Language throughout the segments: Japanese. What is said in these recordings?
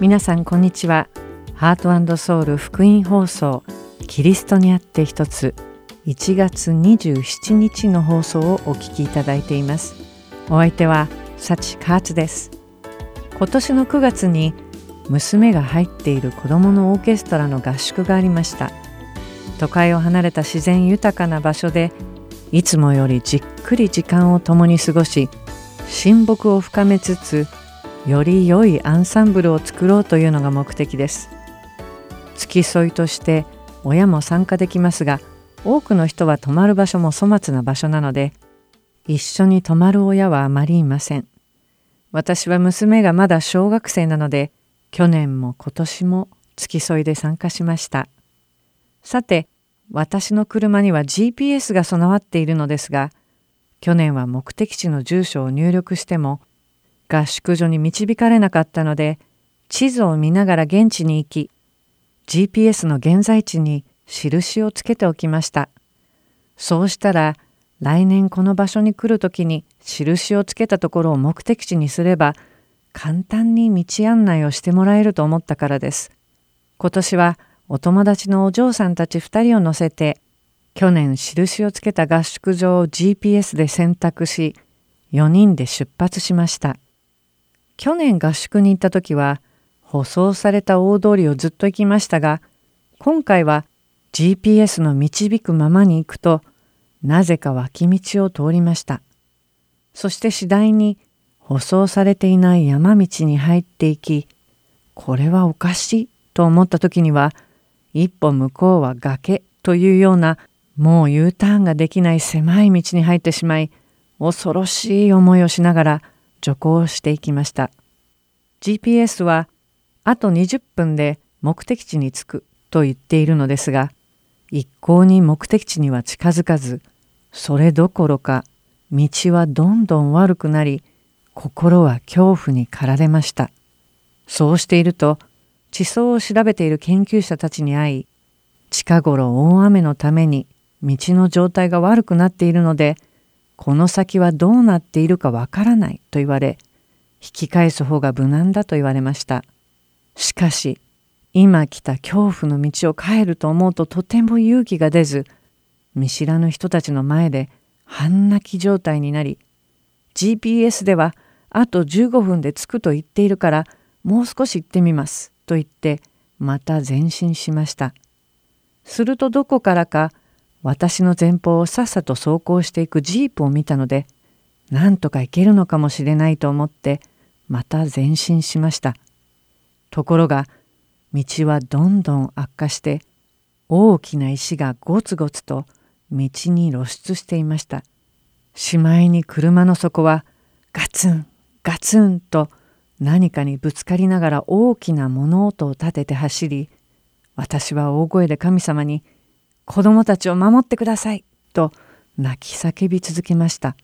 皆さんこんにちは。ハートソウル福音放送キリストにあって一つ1月27日の放送をお聞きいただいています。お相手はサチカーツです。今年の9月に娘が入っている子供のオーケストラの合宿がありました。都会を離れた自然豊かな場所でいつもよりじっくり時間を共に過ごし親睦を深めつつより良いアンサンブルを作ろうというのが目的です。付き添いとして親も参加できますが多くの人は泊まる場所も粗末な場所なので一緒に泊まる親はあまりいません。私は娘がまだ小学生なので去年も今年も付き添いで参加しました。さて私の車には GPS が備わっているのですが去年は目的地の住所を入力しても合宿所に導かれなかったので地図を見ながら現地に行き GPS の現在地に印をつけておきました。そうしたら来年この場所に来る時に印をつけたところを目的地にすれば簡単に道案内をしてもらえると思ったからです。今年はお友達のお嬢さんたち2人を乗せて去年印をつけた合宿場を GPS で選択し4人で出発しました。去年合宿に行った時は舗装された大通りをずっと行きましたが今回は GPS の導くままに行くとなぜか脇道を通りました。そして次第に舗装されていない山道に入っていきこれはおかしいと思った時には一歩向こうは崖というようなもう U ターンができない狭い道に入ってしまい恐ろしい思いをしながら徐行していきました。GPS はあと20分で目的地に着くと言っているのですが一向に目的地には近づかずそれどころか道はどんどん悪くなり心は恐怖に駆られました。そうしていると地層を調べている研究者たちに会い近頃大雨のために道の状態が悪くなっているのでこの先はどうなっているかわからないと言われ引き返す方が無難だと言われましたしかし今来た恐怖の道を帰ると思うととても勇気が出ず見知らぬ人たちの前で半泣き状態になり GPS ではあと15分で着くと言っているからもう少し行ってみますと言ってまた前進しました。するとどこからか私の前方をさっさと走行していくジープを見たのでなんとか行けるのかもしれないと思ってまた前進しました。ところが道はどんどん悪化して大きな石がゴツゴツと道に露出していました。しまいに車の底はガツンガツンと何かにぶつかりながら大きな物音を立てて走り私は大声で神様に「子供たちを守ってください」と泣き叫び続けました。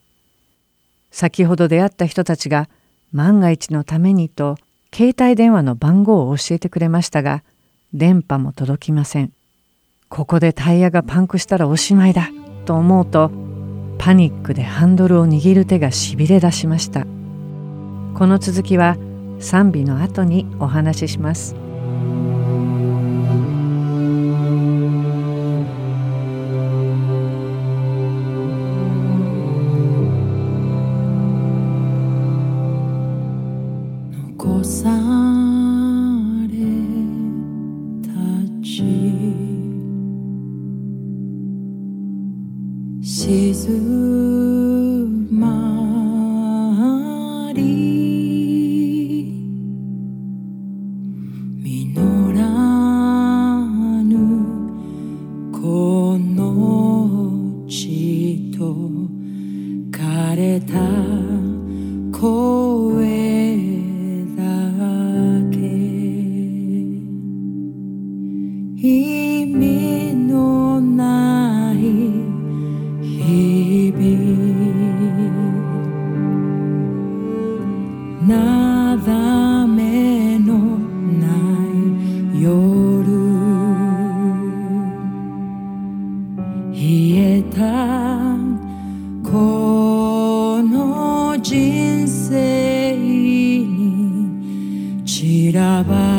先ほど出会った人たちが万が一のためにと携帯電話の番号を教えてくれましたが電波も届きません。ここでタイヤがパンクしたらおしまいだと思うとパニックでハンドルを握る手がしびれ出しました。この続きは賛美の後にお話しします。消えたこの人生に散らば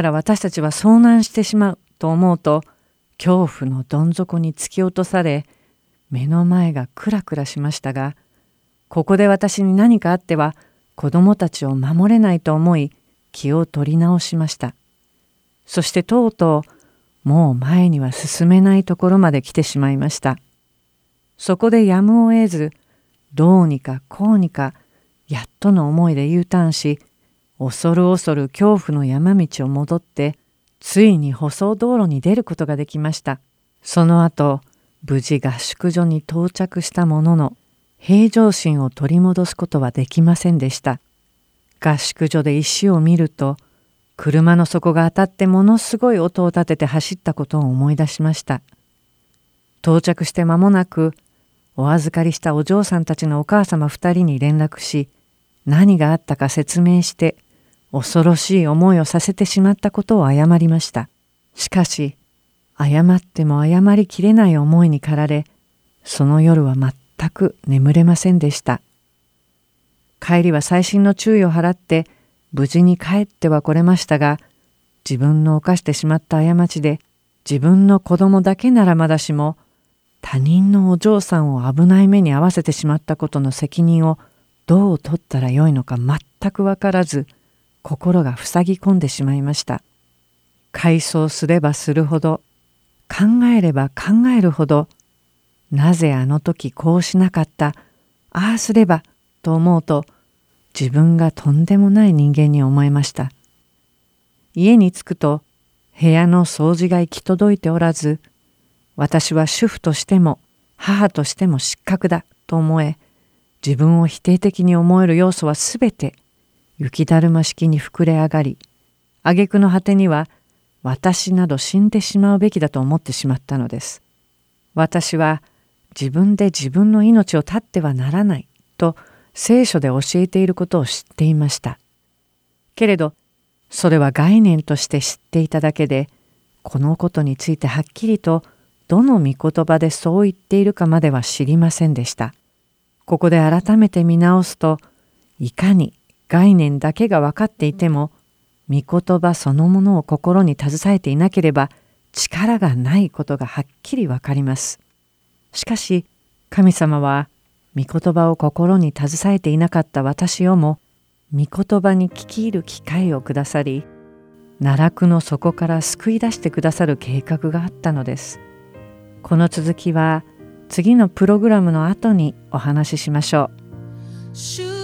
たら私たちは遭難してしまうと思うと恐怖のどん底に突き落とされ目の前がクラクラしましたがここで私に何かあっては子供たちを守れないと思い気を取り直しました。そしてとうとうもう前には進めないところまで来てしまいました。そこでやむを得ずどうにかこうにかやっとの思いで U ターンし恐る恐る恐怖の山道を戻ってついに舗装道路に出ることができました。その後無事合宿所に到着したものの平常心を取り戻すことはできませんでした。合宿所で石を見ると車の底が当たってものすごい音を立てて走ったことを思い出しました。到着して間もなくお預かりしたお嬢さんたちのお母様二人に連絡し何があったか説明して恐ろしい思いをさせてしまったことを謝りました。しかし、謝っても謝りきれない思いに駆られ、その夜は全く眠れませんでした。帰りは細心の注意を払って無事に帰ってはこれましたが、自分の犯してしまった過ちで自分の子供だけならまだしも他人のお嬢さんを危ない目に遭わせてしまったことの責任をどう取ったらよいのか全くわからず心が塞ぎ込んでしまいました。回想すればするほど考えれば考えるほどなぜあの時こうしなかったああすればと思うと自分がとんでもない人間に思えました。家に着くと部屋の掃除が行き届いておらず私は主婦としても母としても失格だと思え自分を否定的に思える要素はすべて雪だるま式に膨れ上がり挙句の果てには私など死んでしまうべきだと思ってしまったのです。私は自分で自分の命を絶ってはならないと聖書で教えていることを知っていました。けれどそれは概念として知っていただけでこのことについてはっきりとどの御言葉でそう言っているかまでは知りませんでした。ここで改めて見直すといかに概念だけが分かっていても御言葉そのものを心に携えていなければ力がないことがはっきりわかります。しかし神様は御言葉を心に携えていなかった私をも御言葉に聞き入る機会をくださり奈落の底から救い出してくださる計画があったのです。この続きは次のプログラムの後にお話ししましょう。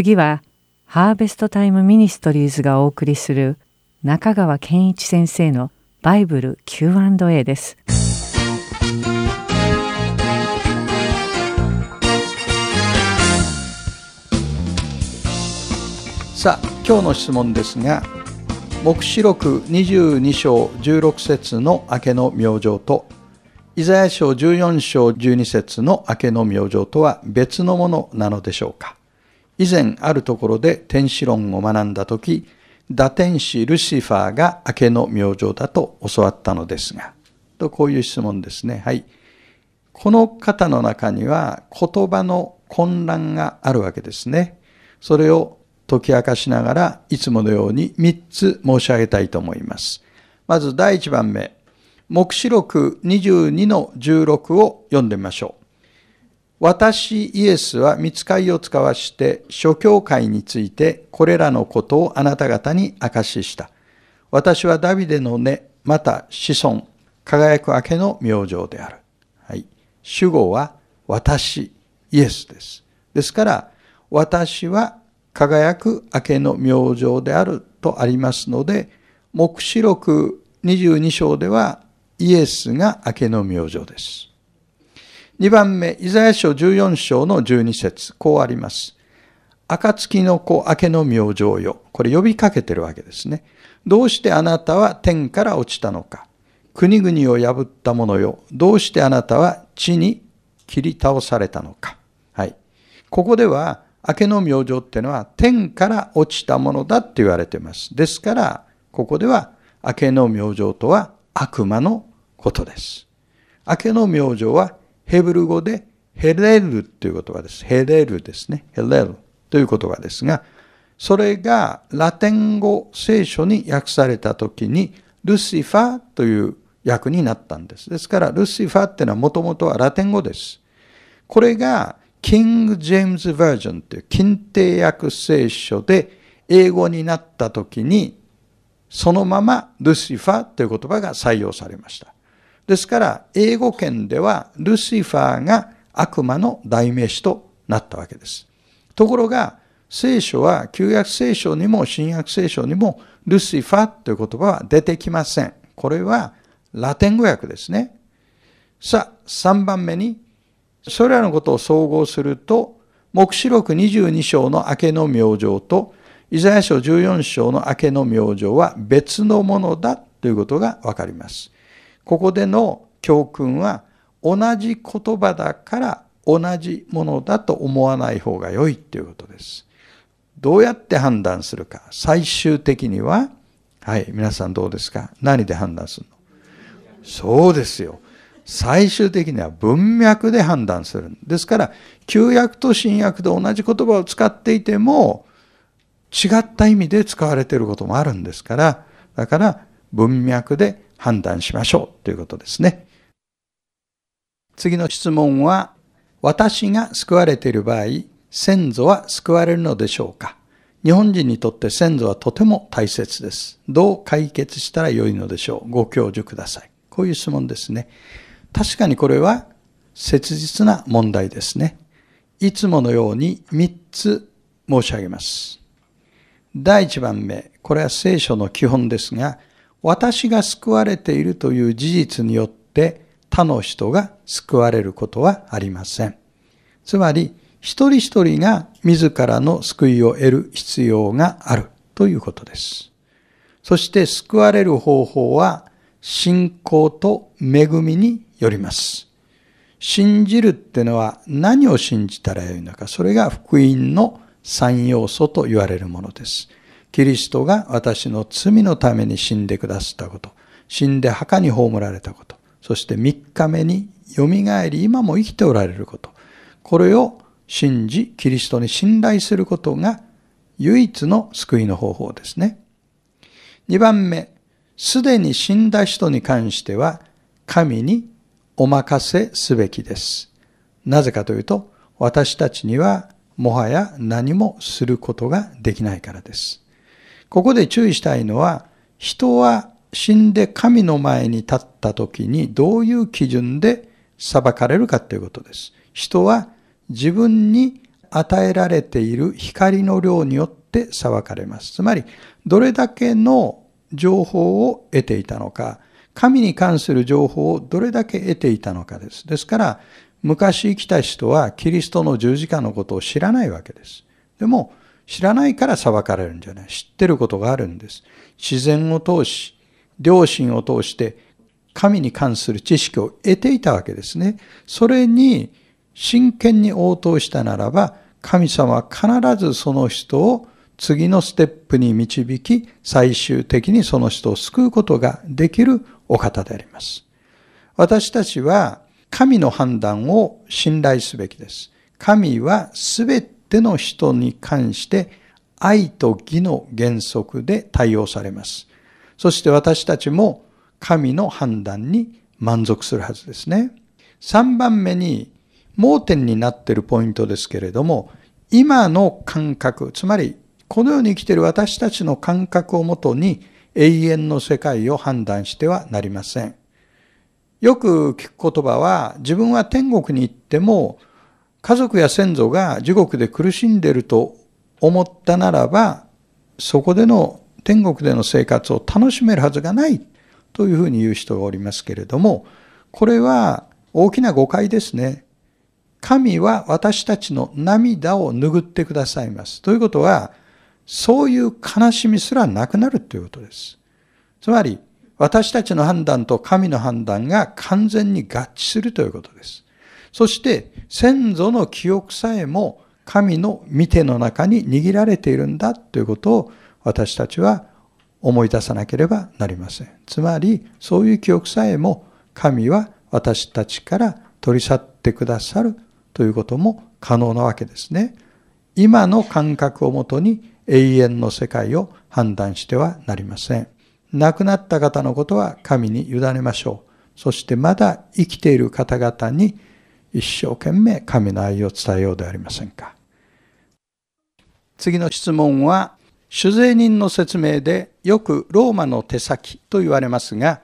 次はハーベストタイムミニストリーズがお送りする中川健一先生のバイブル Q&A です。さあ今日の質問ですが黙示録22章16節の明けの明星とイザヤ書14章12節の明けの明星とは別のものなのでしょうか？以前あるところで天使論を学んだ時打天使ルシファーが明けの明星だと教わったのですがとこういう質問ですねはいこの方の中には言葉の混乱があるわけですねそれを解き明かしながら、いつものように3つ申し上げたいと思います。まず第1番目、目視録22の16を読んでみましょう。私イエスは見つかりを使わして諸教会についてこれらのことをあなた方に明かしした。私はダビデの根、また子孫、輝く明けの明星である。はい。主語は私、イエスです。ですから、私は輝く明けの明星であるとありますので、目視録22章ではイエスが明けの明星です。2番目、イザヤ書14章の12節こうあります。暁の子明けの明星よ。これ呼びかけてるわけですね。どうしてあなたは天から落ちたのか。国々を破った者よ。どうしてあなたは地に切り倒されたのか。はい。ここでは、明けの明星っていうのは天から落ちたものだって言われています。ですから、ここでは明けの明星とは悪魔のことです。明けの明星はヘブル語でヘレルという言葉です。ヘレルですね。ヘレルという言葉ですが、それがラテン語聖書に訳された時にルシファーという訳になったんです。ですから、ルシファーっていうのはもともとはラテン語です。これがキング・ジェームズ・バージョンという近定訳聖書で英語になった時に、そのままルシファーという言葉が採用されました。ですから、英語圏ではルシファーが悪魔の代名詞となったわけです。ところが、聖書は旧約聖書にも新約聖書にもルシファーという言葉は出てきません。これはラテン語訳ですね。さあ、3番目にそれらのことを総合すると、黙示録22章の明けの明星と、イザヤ書14章の明けの明星は別のものだということがわかります。ここでの教訓は、同じ言葉だから同じものだと思わない方が良いということです。どうやって判断するか。最終的には、はい、皆さんどうですか？何で判断するの？そうですよ。最終的には文脈で判断する。ですから、旧約と新約で同じ言葉を使っていても、違った意味で使われていることもあるんですから、だから文脈で判断しましょうということですね。次の質問は、私が救われている場合、先祖は救われるのでしょうか？日本人にとって先祖はとても大切です。どう解決したらよいのでしょう？ご教授ください。こういう質問ですね。確かにこれは切実な問題ですね。いつものように3つ申し上げます。第1番目、これは聖書の基本ですが、私が救われているという事実によって他の人が救われることはありません。つまり、一人一人が自らの救いを得る必要があるということです。そして救われる方法は信仰と恵みによります。信じるってのは何を信じたらよいのか。それが福音の三要素と言われるものです。キリストが私の罪のために死んでくださったこと。死んで墓に葬られたこと。そして三日目によみがえり今も生きておられること。これを信じ、キリストに信頼することが唯一の救いの方法ですね。二番目、すでに死んだ人に関しては、神にお任せすべきです。なぜかというと、私たちにはもはや何もすることができないからです。ここで注意したいのは、人は死んで神の前に立った時にどういう基準で裁かれるかということです。人は自分に与えられている光の量によって裁かれます。つまり、どれだけの情報を得ていたのか、神に関する情報をどれだけ得ていたのかです。ですから、昔生きた人はキリストの十字架のことを知らないわけです。でも、知らないから裁かれるんじゃない。知ってることがあるんです。自然を通し、良心を通して、神に関する知識を得ていたわけですね。それに真剣に応答したならば、神様は必ずその人を次のステップに導き、最終的にその人を救うことができるお方であります。私たちは神の判断を信頼すべきです。神はすべての人に関して愛と義の原則で対応されます。そして私たちも神の判断に満足するはずですね。3番目に盲点になっているポイントですけれども、今の感覚、つまりこの世に生きている私たちの感覚をもとに永遠の世界を判断してはなりません。よく聞く言葉は、自分は天国に行っても、家族や先祖が地獄で苦しんでいると思ったならば、そこでの天国での生活を楽しめるはずがないというふうに言う人がおりますけれども、これは大きな誤解ですね。神は私たちの涙を拭ってくださいます。ということは、そういう悲しみすらなくなるということです。つまり、私たちの判断と神の判断が完全に合致するということです。そして先祖の記憶さえも神の見ての中に握られているんだということを私たちは思い出さなければなりません。つまりそういう記憶さえも神は私たちから取り去ってくださるということも可能なわけですね。今の感覚をもとに永遠の世界を判断してはなりません。亡くなった方のことは神に委ねましょう。そしてまだ生きている方々に一生懸命神の愛を伝えようではありませんか。次の質問は、酒税人の説明でよくローマの手先と言われますが、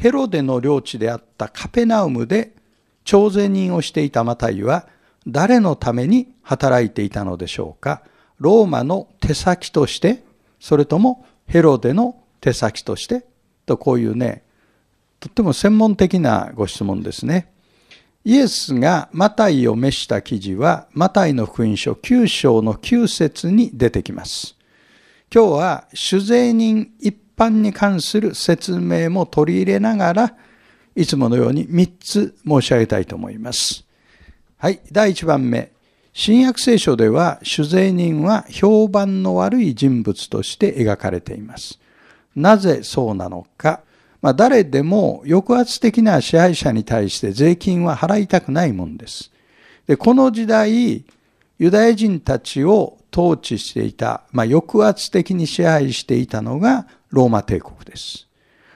ヘロデの領地であったカペナウムで徴税人をしていたマタイは誰のために働いていたのでしょうかローマの手先としてそれともヘロデの手先としてとこういうねとっても専門的なご質問ですね。イエスがマタイを召した記事はマタイの福音書9章の9節に出てきます。今日は酒税人一般に関する説明も取り入れながらいつものように3つ申し上げたいと思います。はい、第1番目。新約聖書では酒税人は評判の悪い人物として描かれています。なぜそうなのか。まあ、誰でも抑圧的な支配者に対して税金は払いたくないもんです。で、この時代、ユダヤ人たちを統治していた、まあ、抑圧的に支配していたのがローマ帝国です。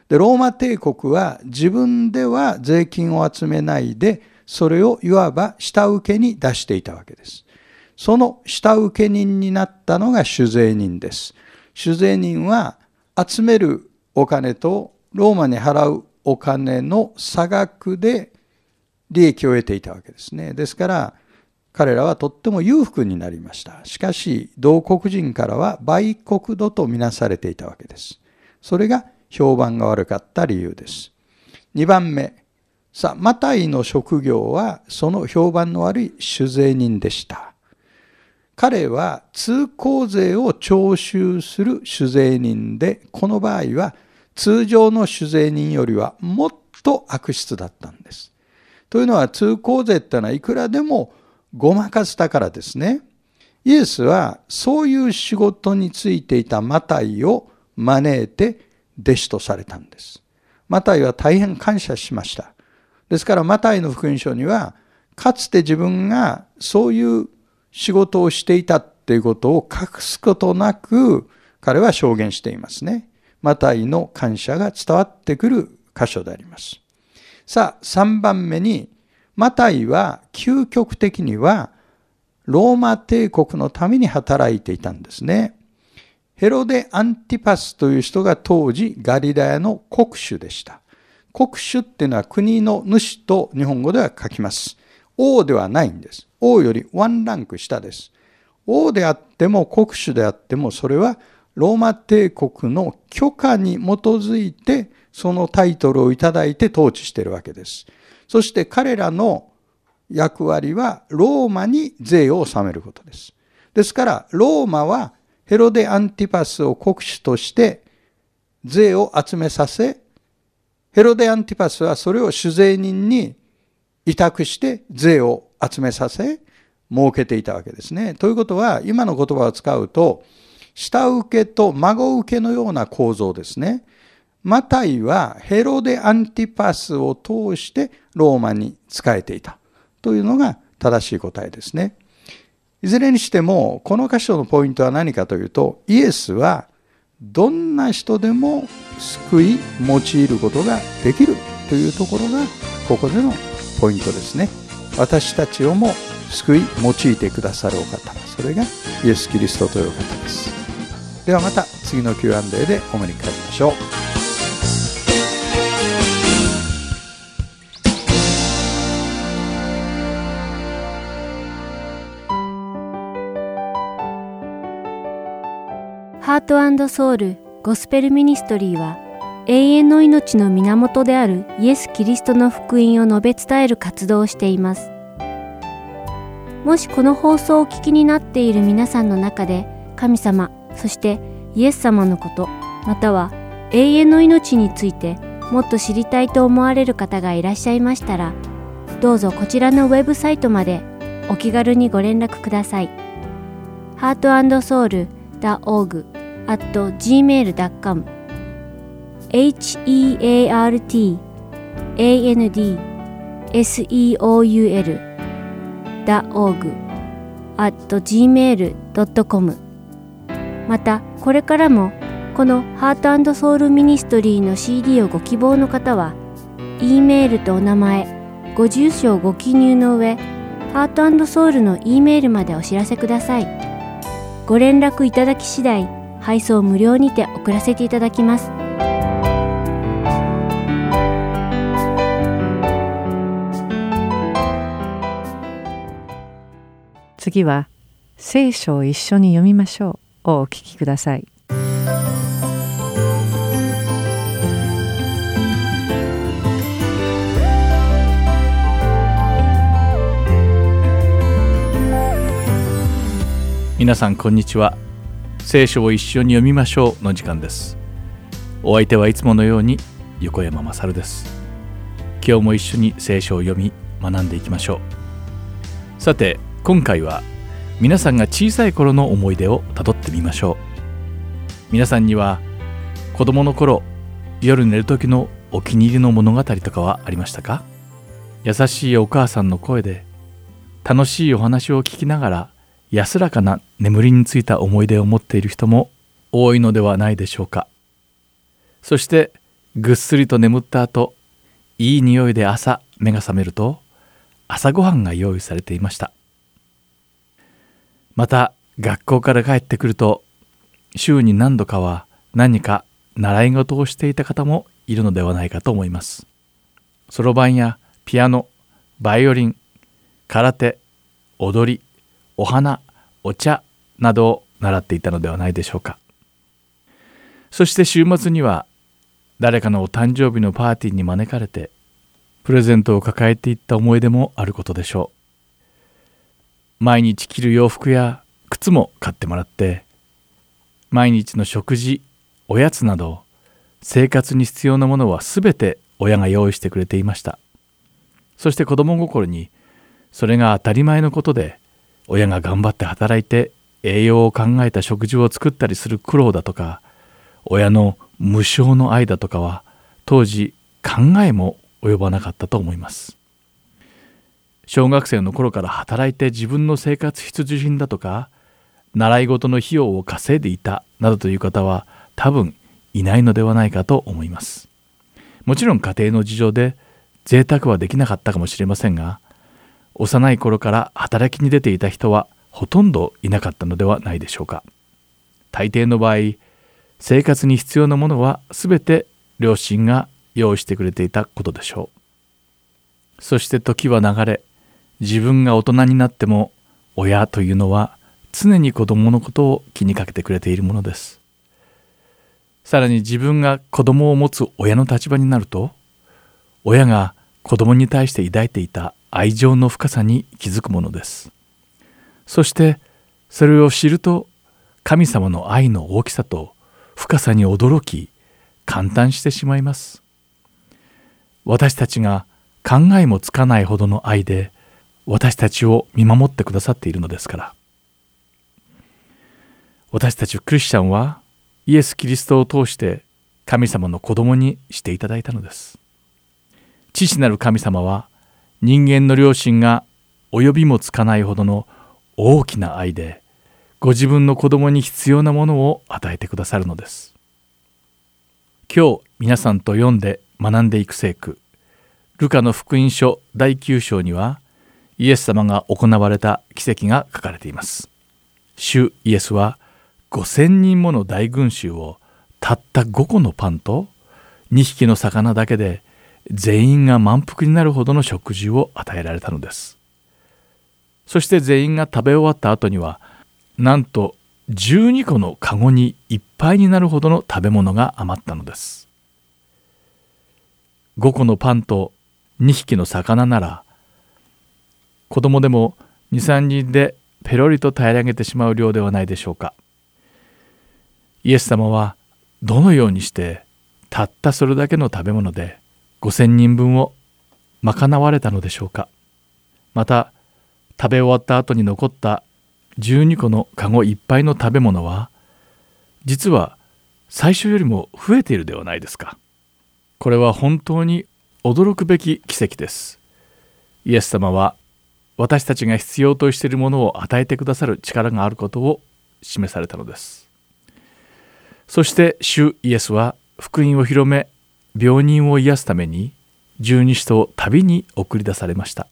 で、ローマ帝国は自分では税金を集めないで、それをいわば下請けに出していたわけです。その下請け人になったのが酒税人です。酒税人は集めるお金とローマに払うお金の差額で利益を得ていたわけですね。ですから、彼らはとっても裕福になりました。しかし、同国人からは売国度とみなされていたわけです。それが評判が悪かった理由です。2番目。さあ、マタイの職業はその評判の悪い酒税人でした。彼は通行税を徴収する酒税人で、この場合は通常の酒税人よりはもっと悪質だったんです。というのは通行税ってのはいくらでもごまかしたからですね。イエスはそういう仕事についていたマタイを招いて弟子とされたんです。マタイは大変感謝しました。ですからマタイの福音書にはかつて自分がそういう仕事をしていたっていうことを隠すことなく彼は証言していますね。マタイの感謝が伝わってくる箇所であります。さあ、3番目に、マタイは究極的にはローマ帝国のために働いていたんですね。ヘロデ・アンティパスという人が当時ガリラヤの国主でした。国主っていうのは国の主と日本語では書きます。王ではないんです。王よりワンランク下です。王であっても国主であってもそれはローマ帝国の許可に基づいてそのタイトルをいただいて統治しているわけです。そして彼らの役割はローマに税を納めることです。ですからローマはヘロデ・アンティパスを国主として税を集めさせ、ヘロデ・アンティパスはそれを主税人に委託して税を集めさせ、設けていたわけですね。ということは、今の言葉を使うと、下請けと孫請けのような構造ですね。マタイはヘロデ・アンティパスを通してローマに仕えていたというのが正しい答えですね。いずれにしても、この箇所のポイントは何かというと、イエスはどんな人でも救い用いることができるというところがここでのポイントですね。私たちをも救い用いてくださるお方。それがイエス・キリストというお方です。ではまた次の Q&A でお目にかかりましょう。ハートソウルゴスペルミニストリーは永遠の命の源であるイエス・キリストの福音を述べ伝える活動をしています。もしこの放送をお聞きになっている皆さんの中で神様、そしてイエス様のこと、または永遠の命についてもっと知りたいと思われる方がいらっしゃいましたら、どうぞこちらのウェブサイトまでお気軽にご連絡ください。heartandsoul.org at gmail.com heart and seoul org at gmail.com またこれからもこのハートソウルミニストリーの CD をご希望の方は E メールとお名前ご住所をご記入の上ハートソウルの E メールまでお知らせください。ご連絡いただき次第配送無料にて送らせていただきます。次は聖書を一緒に読みましょう。お聞きください。皆さんこんにちは。聖書を一緒に読みましょうの時間です。お相手はいつものように横山まさるです。今日も一緒に聖書を読み学んでいきましょう。さて今回は皆さんが小さい頃の思い出をたどってみましょう。皆さんには子供の頃夜寝る時のお気に入りの物語とかはありましたか？優しいお母さんの声で楽しいお話を聞きながら安らかな眠りについた思い出を持っている人も多いのではないでしょうか。そしてぐっすりと眠った後いい匂いで朝目が覚めると朝ごはんが用意されていました。また学校から帰ってくると週に何度かは何か習い事をしていた方もいるのではないかと思います。そろばんやピアノ、バイオリン、空手、踊り、お花、お茶などを習っていたのではないでしょうか。そして週末には誰かのお誕生日のパーティーに招かれてプレゼントを抱えていった思い出もあることでしょう。毎日着る洋服や靴も買ってもらって毎日の食事おやつなど生活に必要なものは全て親が用意してくれていました。そして子供心にそれが当たり前のことで親が頑張って働いて栄養を考えた食事を作ったりする苦労だとか親の無償の愛だとかは当時考えも及ばなかったと思います。小学生の頃から働いて自分の生活必需品だとか習い事の費用を稼いでいたなどという方は多分いないのではないかと思います。もちろん家庭の事情で贅沢はできなかったかもしれませんが幼い頃から働きに出ていた人はほとんどいなかったのではないでしょうか。大抵の場合生活に必要なものは全て両親が用意してくれていたことでしょう。そして時は流れ自分が大人になっても親というのは常に子供のことを気にかけてくれているものです。さらに自分が子供を持つ親の立場になると親が子供に対して抱いていた愛情の深さに気づくものです。そしてそれを知ると神様の愛の大きさと深さに驚き感嘆してしまいます。私たちが考えもつかないほどの愛で私たちを見守ってくださっているのですから。私たちクリスチャンはイエス・キリストを通して神様の子供にしていただいたのです。父なる神様は人間の良心が及びもつかないほどの大きな愛でご自分の子供に必要なものを与えてくださるのです。今日皆さんと読んで学んでいく聖句。ルカの福音書第9章にはイエス様が行われた奇跡が書かれています。主イエスは5,000人もの大群衆をたった5個のパンと2匹の魚だけで全員が満腹になるほどの食事を与えられたのです。そして全員が食べ終わった後にはなんと12個のカゴにいっぱいになるほどの食べ物が余ったのです。5個のパンと2匹の魚なら子供でも23人でペロリと平らげてしまう量ではないでしょうか。イエス様はどのようにしてたったそれだけの食べ物で5,000人分を賄われたのでしょうか。また食べ終わった後に残った12個のカゴいっぱいの食べ物は実は最初よりも増えているではないですか。これは本当に驚くべき奇跡です。イエス様は私たちが必要としているものを与えてくださる力があることを示されたのです。そして主イエスは福音を広め病人を癒すために十二使徒を旅に送り出されました。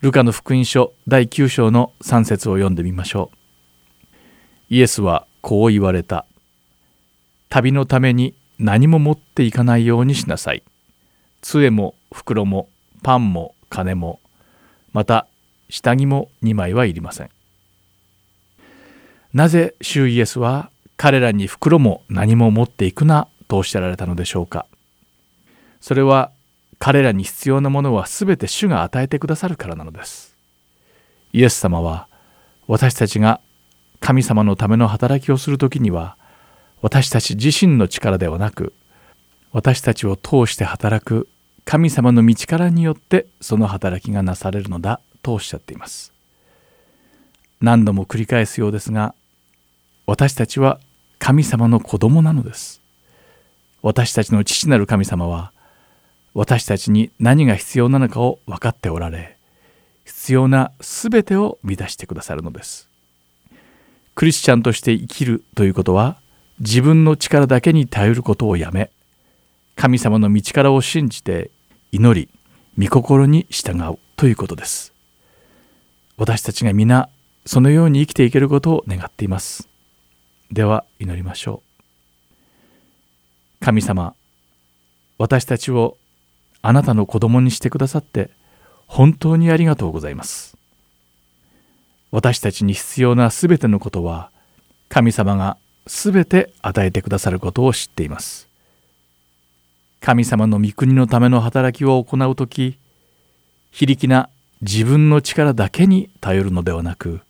ルカの福音書第9章の3節を読んでみましょう。イエスはこう言われた。旅のために何も持っていかないようにしなさい。杖も袋もパンも金もまた下着も2枚はいりません。なぜ主イエスは彼らに袋も何も持っていくなとおっしゃられたのでしょうか。それは彼らに必要なものは全て主が与えてくださるからなのです。イエス様は私たちが神様のための働きをする時には私たち自身の力ではなく私たちを通して働く神様の道からによってその働きがなされるのだとおっしゃっています。何度も繰り返すようですが私たちは神様の子供なのです。私たちの父なる神様は私たちに何が必要なのかを分かっておられ必要な全てを満たしてくださるのです。クリスチャンとして生きるということは自分の力だけに頼ることをやめ神様の道からを信じて祈り御心に従うということです。私たちが皆そのように生きていけることを願っています。では祈りましょう。神様私たちをあなたの子供にしてくださって本当にありがとうございます。私たちに必要なすべてのことは神様がすべて与えてくださることを知っています。神様の御国のための働きを行う時非力な自分の力だけに頼るのではなく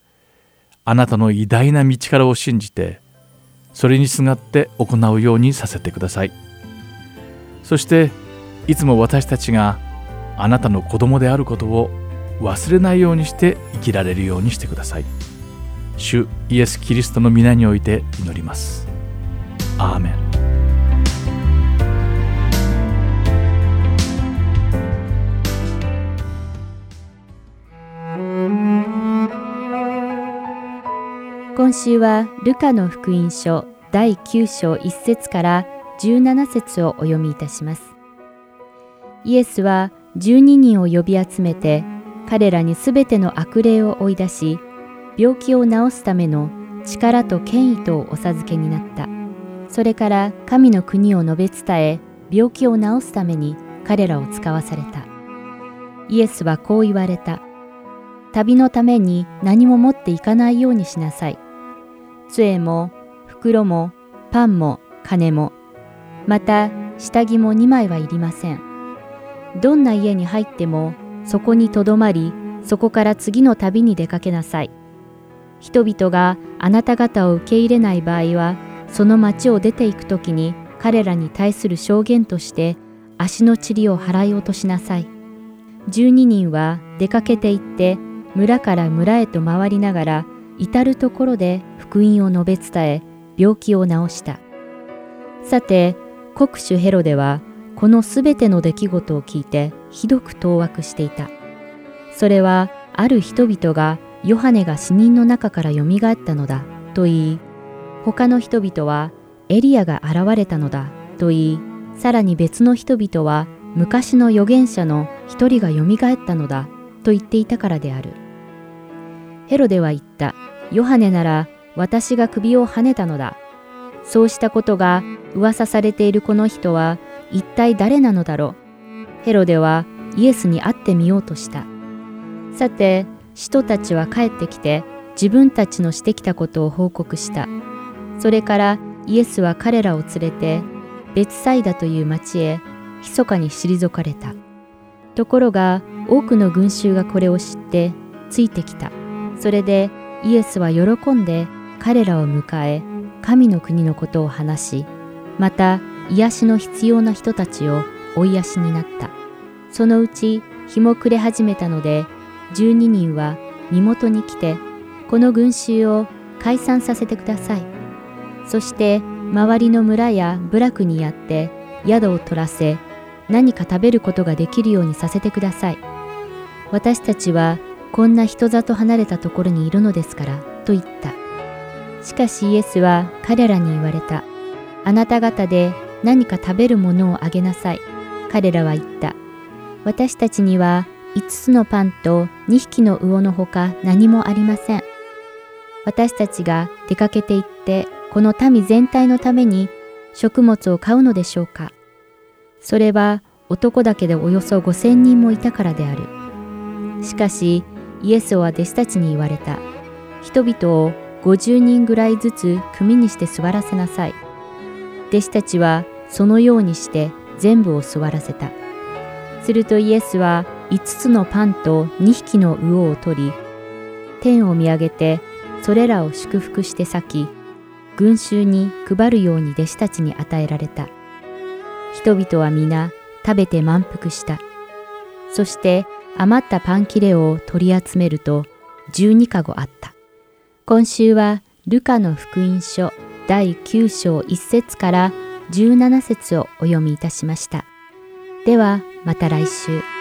あなたの偉大な道からを信じてそれにすがって行うようにさせてください。そしていつも私たちがあなたの子供であることを忘れないようにして生きられるようにしてください。主イエス・キリストの皆において祈ります。アーメン。今週はルカの福音書第9章1節から17節をお読みいたしますイエスは12人を呼び集めて彼らにすべての悪霊を追い出し、病気を治すための力と権威とお授けになった。それから神の国を述べ伝え、病気を治すために彼らを使わされた。イエスはこう言われた。旅のために何も持っていかないようにしなさい。杖も、袋も、パンも、金も、また下着も2枚はいりません。どんな家に入っても、そこにとどまり、そこから次の旅に出かけなさい。人々があなた方を受け入れない場合は、その町を出ていくときに彼らに対する証言として足の塵を払い落としなさい。12人は出かけて行って村から村へと回りながら至るところで福音を述べ伝え病気を治した。さて、国主ヘロデはこのすべての出来事を聞いてひどく当惑していた。それはある人々がヨハネが死人の中からよみがえったのだと言い、他の人々はエリアが現れたのだと言い、さらに別の人々は昔の預言者の一人がよみがえったのだと言っていたからである。ヘロデは言った。ヨハネなら私が首をはねたのだ。そうしたことが噂されているこの人は一体誰なのだろう。ヘロデはイエスに会ってみようとした。さて、使徒たちは帰ってきて自分たちのしてきたことを報告した。それからイエスは彼らを連れて別サイダという町へ密かに退かれた。ところが多くの群衆がこれを知ってついてきた。それでイエスは喜んで彼らを迎え神の国のことを話し、また癒しの必要な人たちを追い癒しになった。そのうち日も暮れ始めたので、12人は身元に来て、この群衆を解散させてください。そして周りの村や部落にやって宿を取らせ、何か食べることができるようにさせてください。私たちはこんな人里離れたところにいるのですから、と言った。しかしイエスは彼らに言われた。あなた方で何か食べるものをあげなさい。彼らは言った。私たちには5つのパンと2匹の魚のほか何もありません。私たちが出かけて行ってこの民全体のために食物を買うのでしょうかそれは男だけでおよそ5000人もいたからである。しかし、イエスは弟子たちに言われた。人々を50人ぐらいずつ組にして座らせなさい。弟子たちはそのようにして全部を座らせた。するとイエスは5つのパンと2匹の魚を取り、天を見上げてそれらを祝福して咲き、群衆に配るように弟子たちに与えられた。人々は皆食べて満腹した。そして余ったパン切れを取り集めると12かごあった。今週はルカの福音書第9章1節から17節をお読みいたしました。ではまた来週。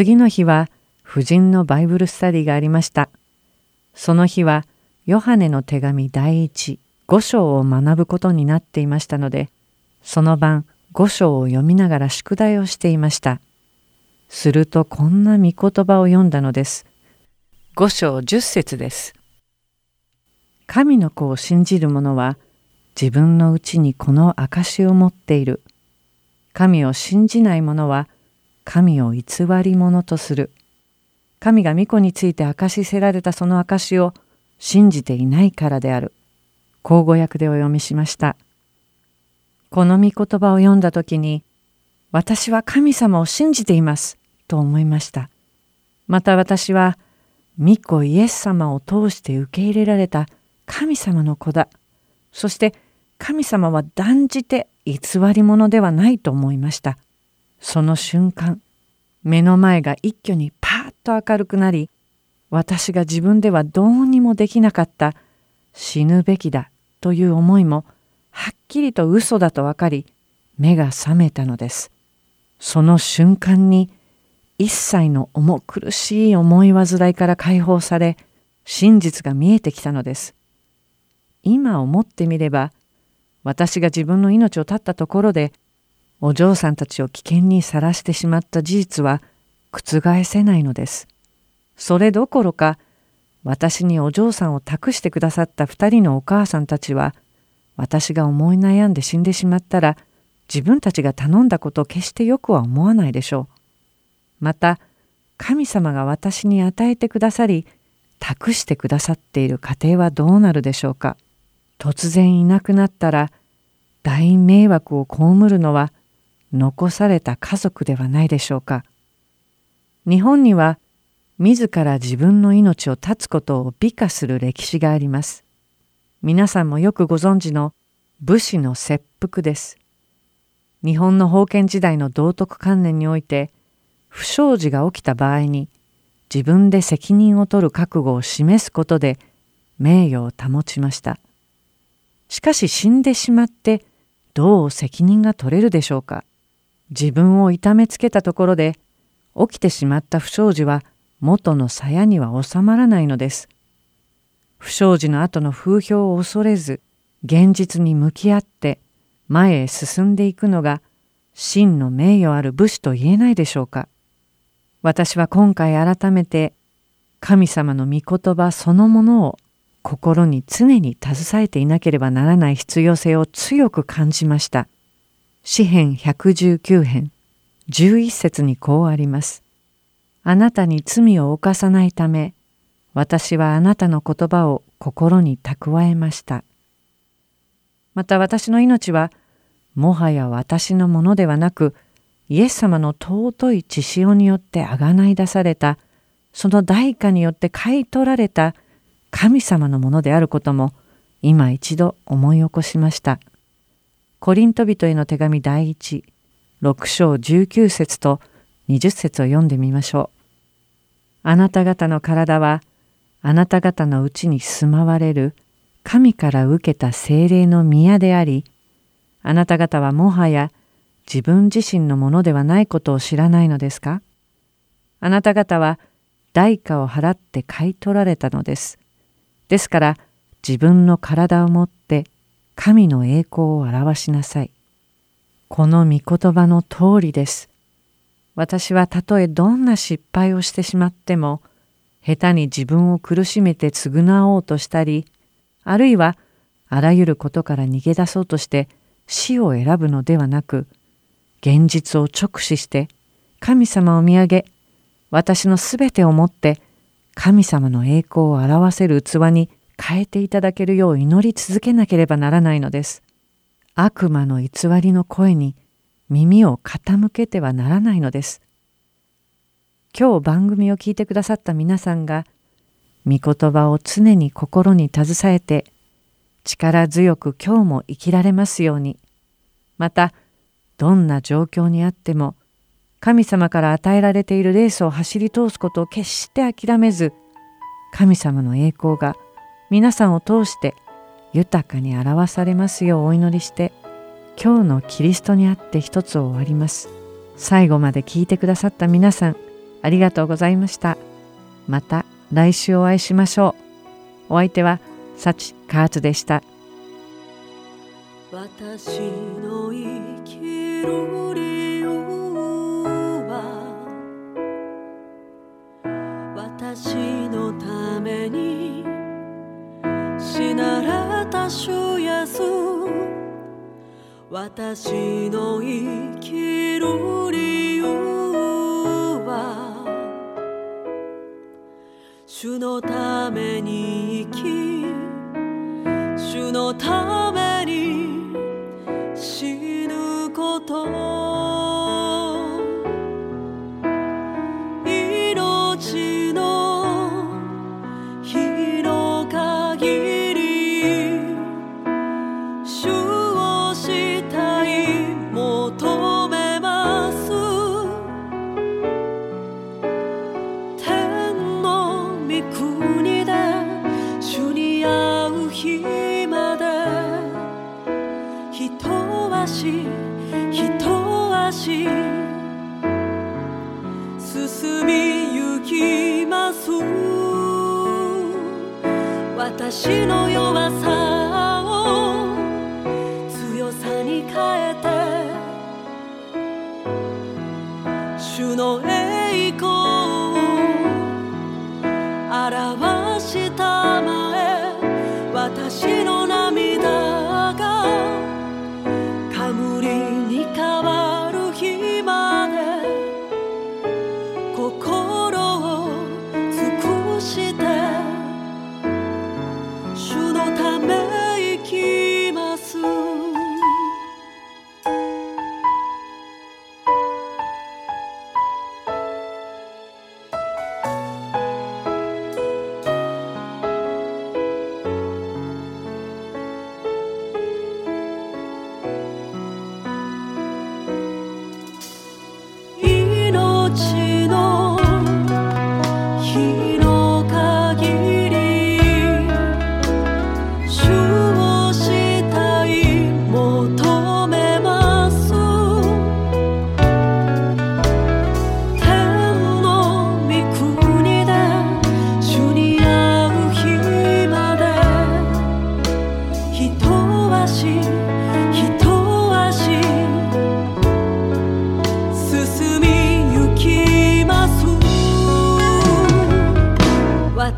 次の日は婦人のバイブルスタディがありました。その日はヨハネの手紙第一五章を学ぶことになっていましたので、その晩五章を読みながら宿題をしていました。するとこんな御言葉を読んだのです。五章十節です。神の子を信じる者は自分のうちにこの証を持っている。神を信じない者は神を偽り者とする。神が御子について明かしせられたその証しを信じていないからである。口語訳でお読みしました。この御言葉を読んだ時に、私は神様を信じていますと思いました。また私は、御子イエス様を通して受け入れられた神様の子だ。そして神様は断じて偽り者ではないと思いました。その瞬間、目の前が一挙にパーッと明るくなり、私が自分ではどうにもできなかった死ぬべきだという思いもはっきりと嘘だと分かり目が覚めたのです。その瞬間に一切の重苦しい思い煩いから解放され真実が見えてきたのです。今思ってみれば私が自分の命を絶ったところでお嬢さんたちを危険にさらしてしまった事実は覆せないのです。それどころか私にお嬢さんを託してくださった二人のお母さんたちは私が思い悩んで死んでしまったら自分たちが頼んだことを決してよくは思わないでしょう。また神様が私に与えてくださり託してくださっている家庭はどうなるでしょうか。突然いなくなったら大迷惑を被るのは残された家族ではないでしょうか。日本には自ら自分の命を絶つことを美化する歴史があります。皆さんもよくご存知の武士の切腹です。日本の封建時代の道徳観念において不祥事が起きた場合に自分で責任を取る覚悟を示すことで名誉を保ちました。しかし死んでしまってどう責任が取れるでしょうか。自分を痛めつけたところで起きてしまった不祥事は元の鞘には収まらないのです。不祥事の後の風評を恐れず現実に向き合って前へ進んでいくのが真の名誉ある武士と言えないでしょうか。私は今回改めて神様の御言葉そのものを心に常に携えていなければならない必要性を強く感じました。詩編119編11節にこうあります。あなたに罪を犯さないため、私はあなたの言葉を心に蓄えました。また私の命は、もはや私のものではなく、イエス様の尊い血潮によってあがない出された、その代価によって買い取られた神様のものであることも、今一度思い起こしました。コリント人への手紙第一、6章19節と20節を読んでみましょう。あなた方の体はあなた方のうちに住まわれる神から受けた精霊の宮であり、あなた方はもはや自分自身のものではないことを知らないのですか？あなた方は代価を払って買い取られたのです。ですから自分の体をもって神の栄光を表しなさい。この御言葉の通りです。私はたとえどんな失敗をしてしまっても、下手に自分を苦しめて償おうとしたり、あるいはあらゆることから逃げ出そうとして死を選ぶのではなく、現実を直視して神様を見上げ、私のすべてをもって神様の栄光を表せる器に変えていただけるよう祈り続けなければならないのです。悪魔の偽りの声に耳を傾けてはならないのです。今日番組を聞いてくださった皆さんが御言葉を常に心に携えて力強く今日も生きられますようにまたどんな状況にあっても神様から与えられているレースを走り通すことを決して諦めず神様の栄光が皆さんを通して豊かに表されますようお祈りして今日のキリストにあって一つを終わります。最後まで聞いてくださった皆さん、ありがとうございました。また来週お会いしましょう。お相手は幸カーツでした。私の生きる理由は私のために死なれた主イエス私の生きる理由は主のために生き主のために死ぬこと。足一足進みゆきます。私の弱さを強さに変えて。主の栄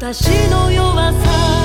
私の弱さ